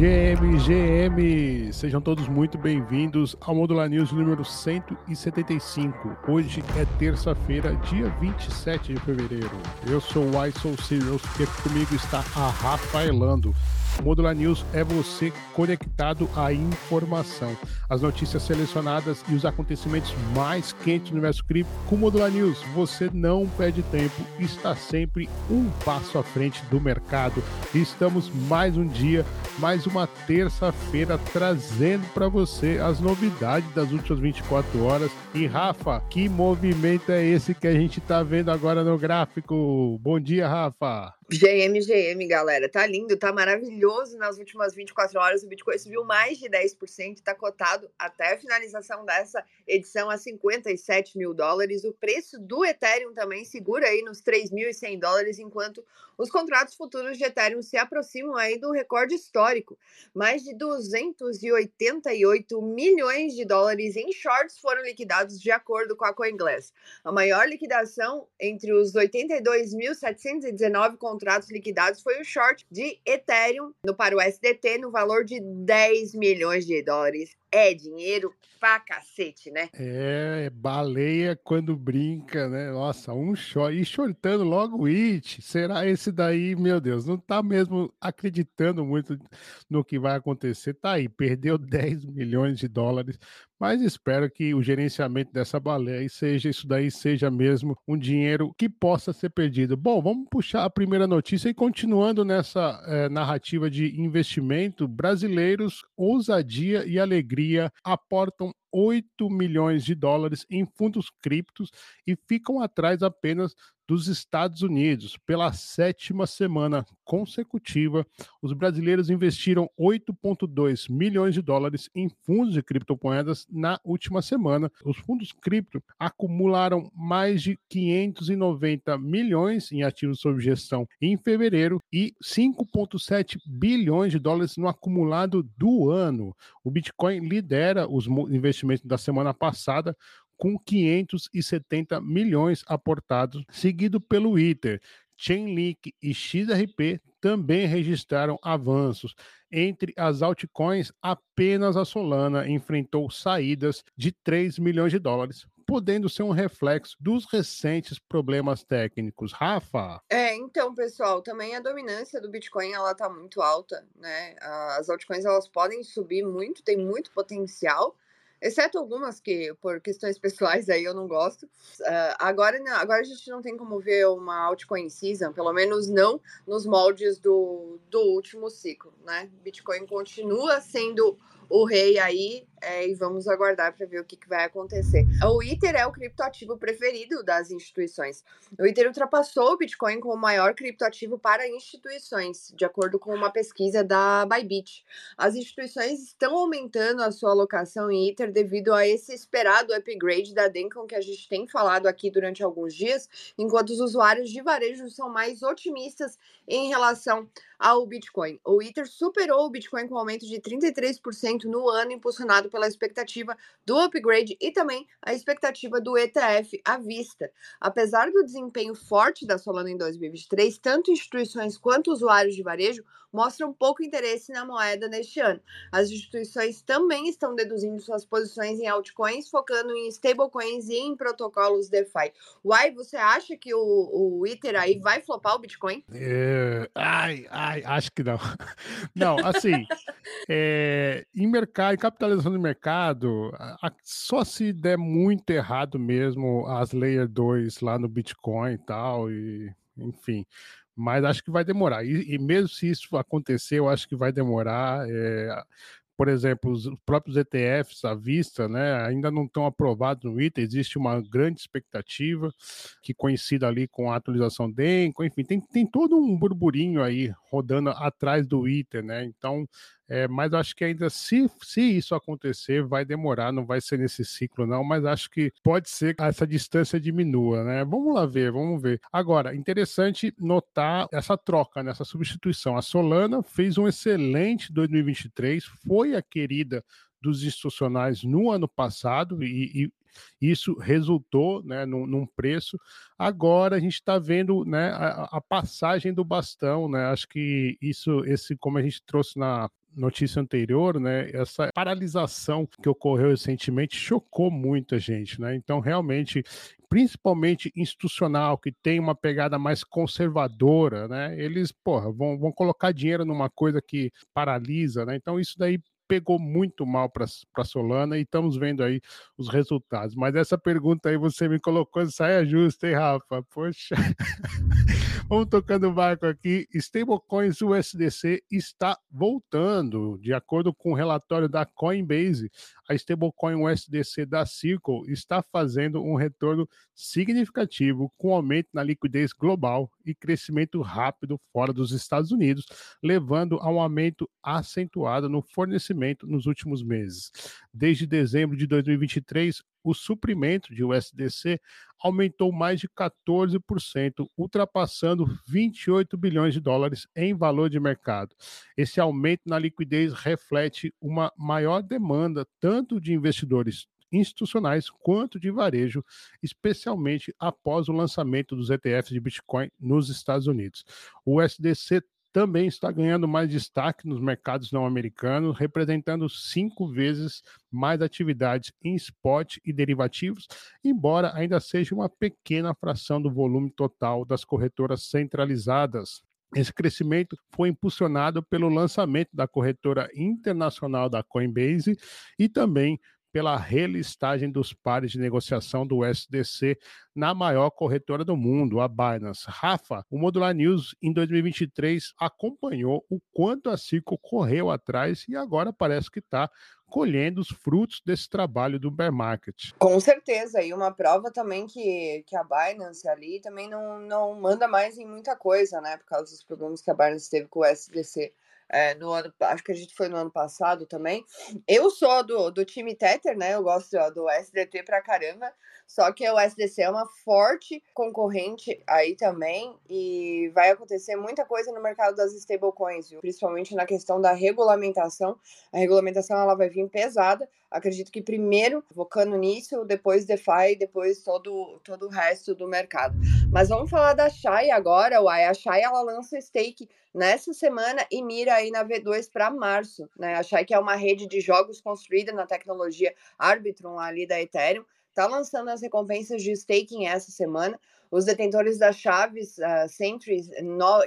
GM, GM, sejam todos muito bem-vindos ao Modular News número 175. Hoje é terça-feira, dia 27 de fevereiro. Eu sou o I Soul e comigo está a Rafaelando. Modular News é você conectado à informação, as notícias selecionadas e os acontecimentos mais quentes do universo cripto. Com Modular News, você não perde tempo, está sempre um passo à frente do mercado. Estamos mais um dia, mais uma terça-feira, trazendo para você as novidades das últimas 24 horas. E Rafa, que movimento é esse que a gente está vendo agora no gráfico? Bom dia, Rafa. GM, GM, galera. Tá lindo, tá maravilhoso. Nas últimas 24 horas, o Bitcoin subiu mais de 10%, está cotado até a finalização dessa edição a 57 mil dólares. O preço do Ethereum também segura aí nos 3.100 dólares, enquanto os contratos futuros de Ethereum se aproximam aí do recorde histórico. Mais de 288 milhões de dólares em shorts foram liquidados de acordo com a CoinGlass. A maior liquidação entre os 82.719 contratos contratos liquidados foi o short de Ethereum no, para o SDT no valor de 10 milhões de dólares. É dinheiro pra cacete, né? É, é, baleia quando brinca, né? Nossa, um short. E shortando logo o It. Será esse daí, meu Deus, não tá mesmo acreditando muito no que vai acontecer. Tá aí, perdeu 10 milhões de dólares mas espero que o gerenciamento dessa baleia seja isso daí, seja mesmo um dinheiro que possa ser perdido. Bom, vamos puxar a primeira notícia e continuando nessa é, narrativa de investimento, brasileiros, ousadia e alegria aportam 8 milhões de dólares em fundos criptos e ficam atrás apenas dos Estados Unidos. Pela sétima semana consecutiva, os brasileiros investiram 8,2 milhões de dólares em fundos de criptomoedas na última semana. Os fundos cripto acumularam mais de 590 milhões em ativos sob gestão em fevereiro e 5,7 bilhões de dólares no acumulado do ano. O Bitcoin lidera os investimentos da semana passada com 570 milhões aportados, seguido pelo ITER. Chainlink e XRP também registraram avanços. Entre as altcoins, apenas a Solana enfrentou saídas de 3 milhões de dólares, podendo ser um reflexo dos recentes problemas técnicos. Rafa? É, então, pessoal, também a dominância do Bitcoin ela tá muito alta, né? As altcoins elas podem subir muito, tem muito potencial exceto algumas que por questões pessoais aí eu não gosto. Uh, agora, não, agora a gente não tem como ver uma altcoin season, pelo menos não nos moldes do, do último ciclo, né? Bitcoin continua sendo o rei aí é, e vamos aguardar para ver o que, que, vai acontecer. O Ether é o criptoativo preferido das instituições. O Ether ultrapassou o Bitcoin como o maior criptoativo para instituições, de acordo com uma pesquisa da Bybit. As instituições estão aumentando a sua alocação em Ether devido a esse esperado upgrade da Dencon que a gente tem falado aqui durante alguns dias, enquanto os usuários de varejo são mais otimistas em relação ao Bitcoin. O Ether superou o Bitcoin com um aumento de 33% no ano, impulsionado pela expectativa do upgrade e também a expectativa do ETF à vista. Apesar do desempenho forte da Solana em 2023, tanto instituições quanto usuários de varejo mostram pouco interesse na moeda neste ano. As instituições também estão deduzindo suas posições em altcoins, focando em stablecoins e em protocolos DeFi. Uai, você acha que o, o Ether aí vai flopar o Bitcoin? É, ai, ai, acho que não. Não, assim, é, em mercado, em capitalização do mercado, a, só se der muito errado mesmo as Layer 2 lá no Bitcoin e tal, e enfim mas acho que vai demorar. E, e, mesmo se isso acontecer, eu acho que vai demorar. É, por exemplo, os próprios ETFs à vista, né, ainda não estão aprovados no ITA, existe uma grande expectativa que coincida ali com a atualização DENCO, enfim, tem, tem todo um burburinho aí rodando atrás do ITA, né, então é, mas acho que ainda se, se isso acontecer, vai demorar, não vai ser nesse ciclo, não. Mas acho que pode ser que essa distância diminua, né? Vamos lá ver, vamos ver. Agora, interessante notar essa troca, nessa substituição. A Solana fez um excelente 2023, foi a querida dos institucionais no ano passado e, e isso resultou né, num, num, preço. Agora a gente está vendo né, a, a, passagem do bastão, né? Acho que isso, esse, como a gente trouxe na, notícia anterior, né, essa paralisação que ocorreu recentemente chocou muita gente, né? Então, realmente, principalmente institucional, que tem uma pegada mais conservadora, né? Eles, porra, vão, vão colocar dinheiro numa coisa que paralisa, né? Então, isso daí pegou muito mal para Solana e estamos vendo aí os resultados. Mas essa pergunta aí você me colocou de saia justa, hein, Rafa? Poxa. Vamos tocando o barco aqui. Stablecoins USDC está voltando. De acordo com o relatório da Coinbase, a stablecoin USDC da Circle está fazendo um retorno significativo, com aumento na liquidez global e crescimento rápido fora dos Estados Unidos, levando a um aumento acentuado no fornecimento nos últimos meses. Desde dezembro de 2023, o suprimento de USDC aumentou mais de 14%, ultrapassando 28 bilhões de dólares em valor de mercado. Esse aumento na liquidez reflete uma maior demanda tanto de investidores institucionais quanto de varejo, especialmente após o lançamento dos ETFs de Bitcoin nos Estados Unidos. O USDC também está ganhando mais destaque nos mercados não americanos, representando cinco vezes mais atividades em spot e derivativos, embora ainda seja uma pequena fração do volume total das corretoras centralizadas. Esse crescimento foi impulsionado pelo lançamento da corretora internacional da Coinbase e também pela relistagem dos pares de negociação do SDC na maior corretora do mundo, a Binance. Rafa, o Modular News em 2023 acompanhou o quanto a Cico correu atrás e agora parece que está colhendo os frutos desse trabalho do bear market. Com certeza, e uma prova também que, que a Binance ali também não, não manda mais em muita coisa, né, por causa dos problemas que a Binance teve com o SDC é, no ano, acho que a gente foi no ano passado também. Eu sou do, do time Tether, né? Eu gosto do SDT pra caramba. Só que o SDC é uma forte concorrente aí também e vai acontecer muita coisa no mercado das stablecoins, principalmente na questão da regulamentação. A regulamentação ela vai vir pesada. Acredito que primeiro focando nisso, depois DeFi, depois todo todo o resto do mercado. Mas vamos falar da Shai agora. Uai, a Shai ela lança stake nessa semana e mira aí na V2 para março, né? A Shai que é uma rede de jogos construída na tecnologia Arbitrum ali da Ethereum está lançando as recompensas de staking essa semana. Os detentores das chaves uh, Sentry,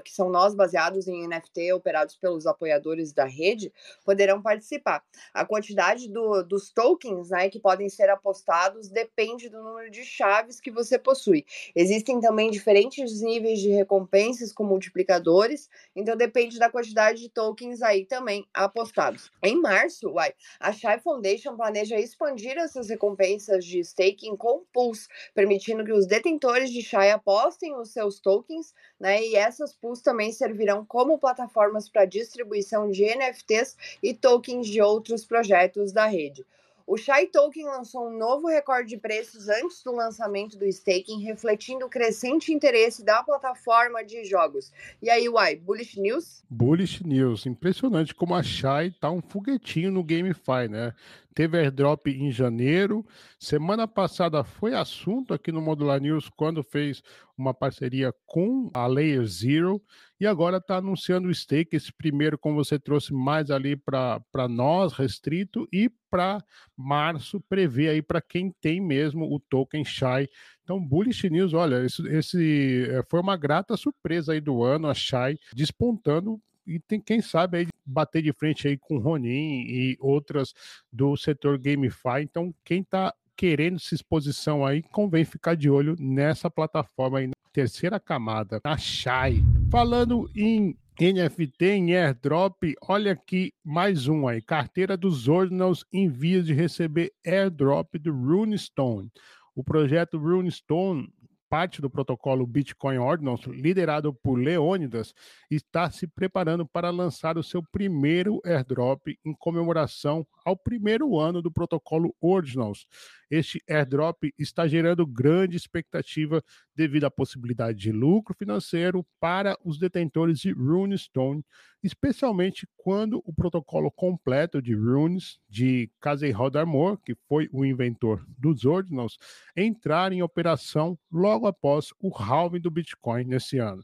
que são nós baseados em NFT operados pelos apoiadores da rede, poderão participar. A quantidade do, dos tokens né, que podem ser apostados depende do número de chaves que você possui. Existem também diferentes níveis de recompensas com multiplicadores, então depende da quantidade de tokens aí também apostados. Em março, uai, a Chai Foundation planeja expandir essas recompensas de staking com pools, permitindo que os detentores de Shai apostem os seus tokens, né? E essas pools também servirão como plataformas para distribuição de NFTs e tokens de outros projetos da rede. O Shai Token lançou um novo recorde de preços antes do lançamento do staking, refletindo o crescente interesse da plataforma de jogos. E aí, Uai, Bullish News? Bullish News. Impressionante como a Shai tá um foguetinho no GameFi, né? Teve airdrop em janeiro. Semana passada foi assunto aqui no Modular News quando fez uma parceria com a Layer Zero e agora está anunciando o stake, esse primeiro, como você trouxe mais ali para nós, restrito, e para março, prevê aí para quem tem mesmo o token Shai. Então, Bullish News, olha, esse, esse eh, foi uma grata surpresa aí do ano, a Shai despontando e tem quem sabe aí bater de frente aí com Ronin e outras do setor GameFi. Então, quem está querendo essa exposição aí, convém ficar de olho nessa plataforma aí, terceira camada, a Shai. Falando em NFT em airdrop, olha aqui mais um aí. Carteira dos Ordinals em vias de receber airdrop do Runestone. O projeto Runestone parte do protocolo Bitcoin Ordinals, liderado por Leônidas, está se preparando para lançar o seu primeiro airdrop em comemoração ao primeiro ano do protocolo Ordinals. Este airdrop está gerando grande expectativa devido à possibilidade de lucro financeiro para os detentores de Runestone, especialmente quando o protocolo completo de Runes de Casey Rodarmor, que foi o inventor dos Ordinals, entrar em operação logo após o halving do Bitcoin nesse ano.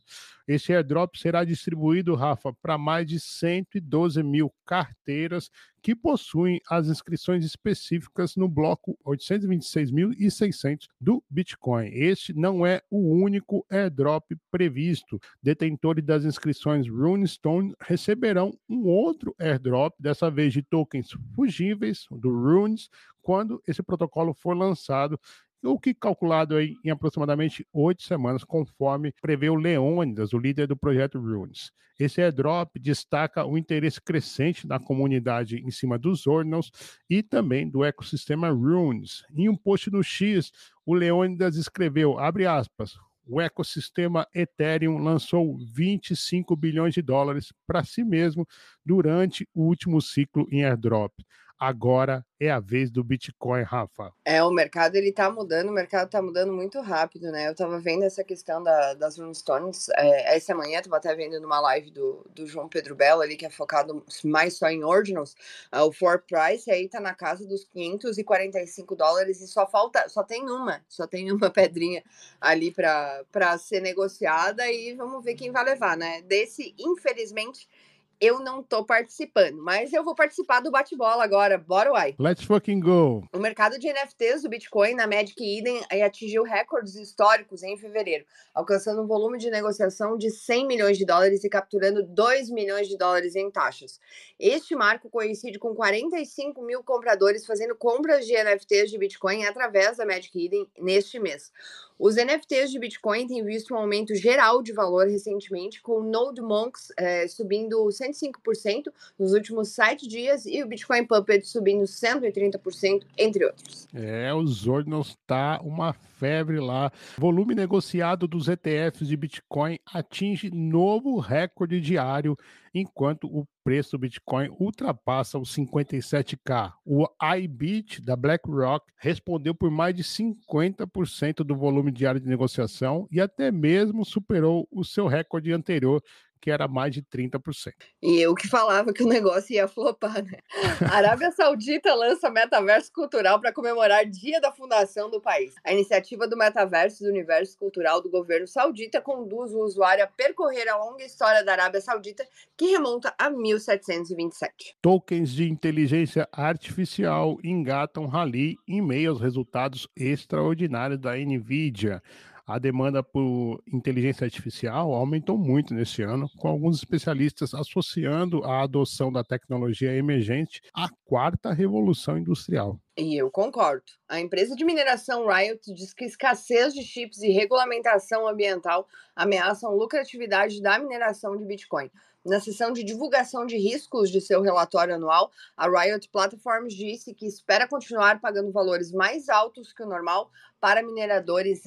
Esse airdrop será distribuído, Rafa, para mais de 112 mil carteiras que possuem as inscrições específicas no bloco 826.600 do Bitcoin. Este não é o único airdrop previsto. Detentores das inscrições Runestone receberão um outro airdrop, dessa vez de tokens fugíveis do Runes, quando esse protocolo for lançado o que calculado em aproximadamente oito semanas, conforme prevê o Leônidas, o líder do projeto Runes. Esse airdrop destaca o interesse crescente da comunidade em cima dos Ordinals e também do ecossistema Runes. Em um post no X, o Leônidas escreveu, abre aspas, o ecossistema Ethereum lançou 25 bilhões de dólares para si mesmo durante o último ciclo em airdrop agora é a vez do Bitcoin, Rafa. É, o mercado ele tá mudando, o mercado tá mudando muito rápido, né? Eu tava vendo essa questão da, das runestones, é, essa manhã, tava até vendo numa live do, do João Pedro Belo ali, que é focado mais só em ordinals, uh, o for price aí tá na casa dos 545 dólares e só falta, só tem uma, só tem uma pedrinha ali para ser negociada e vamos ver quem vai levar, né? Desse, infelizmente, eu não tô participando, mas eu vou participar do bate-bola agora. Bora, uai. Let's fucking go. O mercado de NFTs do Bitcoin na Magic Eden atingiu recordes históricos em fevereiro, alcançando um volume de negociação de 100 milhões de dólares e capturando 2 milhões de dólares em taxas. Este marco coincide com 45 mil compradores fazendo compras de NFTs de Bitcoin através da Magic Eden neste mês. Os NFTs de Bitcoin têm visto um aumento geral de valor recentemente, com o Node Monks é, subindo 105% nos últimos sete dias e o Bitcoin Puppet subindo 130%, entre outros. É, os Ordinals tá uma febre lá. Volume negociado dos ETFs de Bitcoin atinge novo recorde diário enquanto o preço do Bitcoin ultrapassa os 57k. O iBit da BlackRock respondeu por mais de 50% do volume diário de negociação e até mesmo superou o seu recorde anterior que era mais de 30%. E eu que falava que o negócio ia flopar, né? A Arábia Saudita lança metaverso cultural para comemorar dia da fundação do país. A iniciativa do metaverso do universo cultural do governo saudita conduz o usuário a percorrer a longa história da Arábia Saudita, que remonta a 1727. Tokens de inteligência artificial engatam rally em meio aos resultados extraordinários da Nvidia a demanda por inteligência artificial aumentou muito nesse ano, com alguns especialistas associando a adoção da tecnologia emergente à quarta revolução industrial. E eu concordo. A empresa de mineração Riot diz que escassez de chips e regulamentação ambiental ameaçam lucratividade da mineração de Bitcoin. Na sessão de divulgação de riscos de seu relatório anual, a Riot Platforms disse que espera continuar pagando valores mais altos que o normal para mineradores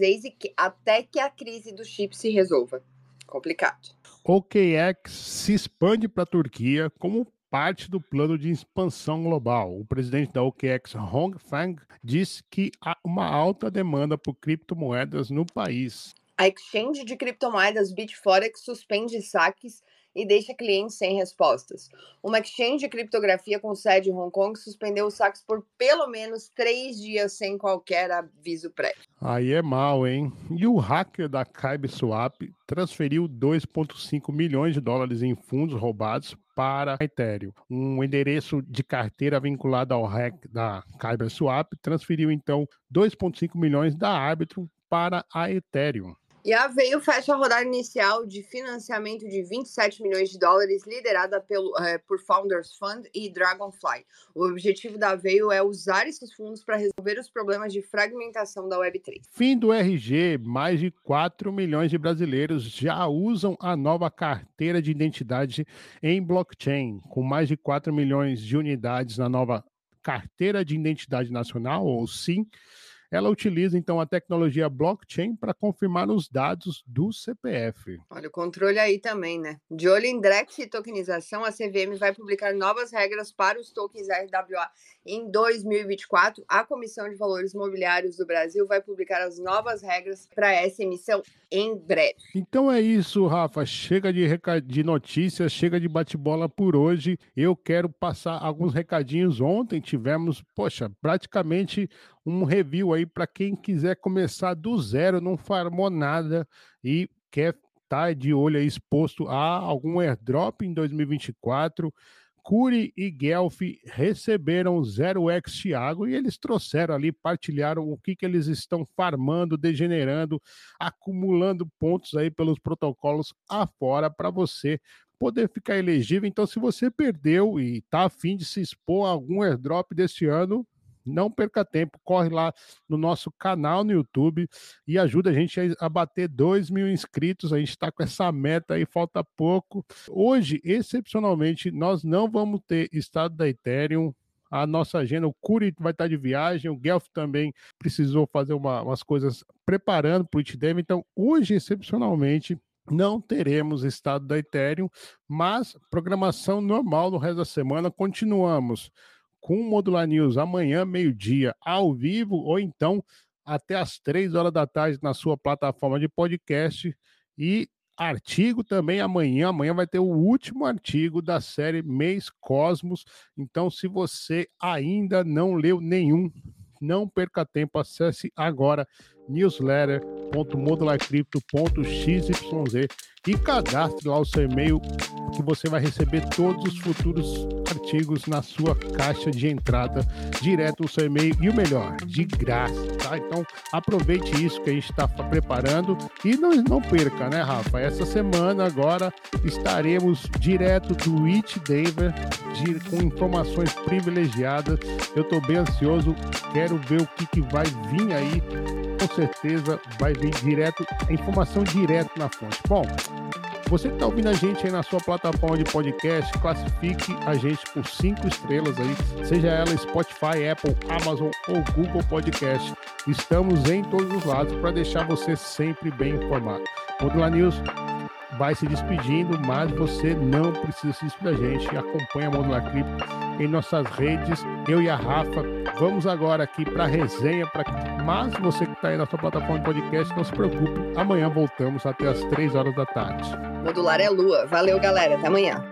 até que a crise do chip se resolva. Complicado. OKX se expande para a Turquia como parte do plano de expansão global. O presidente da OKX, Hong Fang, disse que há uma alta demanda por criptomoedas no país. A exchange de criptomoedas Bitforex suspende saques e deixa clientes sem respostas. Uma exchange de criptografia com sede em Hong Kong suspendeu os saques por pelo menos três dias sem qualquer aviso prévio. Aí é mal, hein? E o hacker da Kyber Swap transferiu 2,5 milhões de dólares em fundos roubados para Ethereum. Um endereço de carteira vinculado ao hack da Kyber Swap transferiu então 2,5 milhões da Arbitrum para a Ethereum. E a Veio fecha a rodada inicial de financiamento de 27 milhões de dólares, liderada pelo, é, por Founders Fund e Dragonfly. O objetivo da Veio é usar esses fundos para resolver os problemas de fragmentação da Web3. Fim do RG, mais de 4 milhões de brasileiros já usam a nova carteira de identidade em blockchain, com mais de 4 milhões de unidades na nova carteira de identidade nacional, ou SIM ela utiliza então a tecnologia blockchain para confirmar os dados do CPF. Olha, o controle aí também, né? De olho em DREX e tokenização, a CVM vai publicar novas regras para os tokens RWA em 2024. A Comissão de Valores Imobiliários do Brasil vai publicar as novas regras para essa emissão em breve. Então é isso, Rafa. Chega de, de notícias, chega de bate-bola por hoje. Eu quero passar alguns recadinhos. Ontem tivemos, poxa, praticamente um review aí para quem quiser começar do zero, não farmou nada e quer tá de olho aí exposto a algum airdrop em 2024. Curi e Guelph receberam 0x Thiago e eles trouxeram ali, partilharam o que, que eles estão farmando, degenerando, acumulando pontos aí pelos protocolos afora para você poder ficar elegível. Então, se você perdeu e está afim de se expor a algum airdrop deste ano, não perca tempo, corre lá no nosso canal no YouTube e ajuda a gente a, bater 2 mil inscritos. A gente está com essa meta aí, falta pouco. Hoje, excepcionalmente, nós não vamos ter estado da Ethereum. A nossa agenda, o Curi vai estar de viagem, o Guelph também precisou fazer uma, umas coisas preparando para o Itdev. Então, hoje, excepcionalmente, não teremos estado da Ethereum, mas programação normal no resto da semana. Continuamos com o Modular News amanhã, meio-dia, ao vivo, ou então até às três horas da tarde na sua plataforma de podcast. E artigo também amanhã. Amanhã vai ter o último artigo da série Mês Cosmos. Então, se você ainda não leu nenhum, não perca tempo, acesse agora newsletter.modularcrypto.xyz e cadastre lá o seu e-mail que você vai receber todos os futuros artigos na sua caixa de entrada direto no seu e-mail e o melhor, de graça, tá? Então aproveite isso que a gente está preparando e não, não perca, né, Rafa? Essa semana agora estaremos direto do It Daver com informações privilegiadas. Eu estou bem ansioso, quero ver o que, que vai vir aí com certeza vai vir direto, informação direto na fonte. Bom, você que está ouvindo a gente aí na sua plataforma de podcast, classifique a gente por cinco estrelas aí, seja ela Spotify, Apple, Amazon ou Google Podcast. Estamos em todos os lados para deixar você sempre bem informado. Modular News vai se despedindo, mas você não precisa se despedir da gente. Acompanha a Modular Clip em nossas redes. Eu e a Rafa vamos agora aqui para a resenha. Pra... Mas você que está aí na sua plataforma de podcast, não se preocupe. Amanhã voltamos até as 3 horas da tarde. Modular é lua. Valeu, galera. Até amanhã.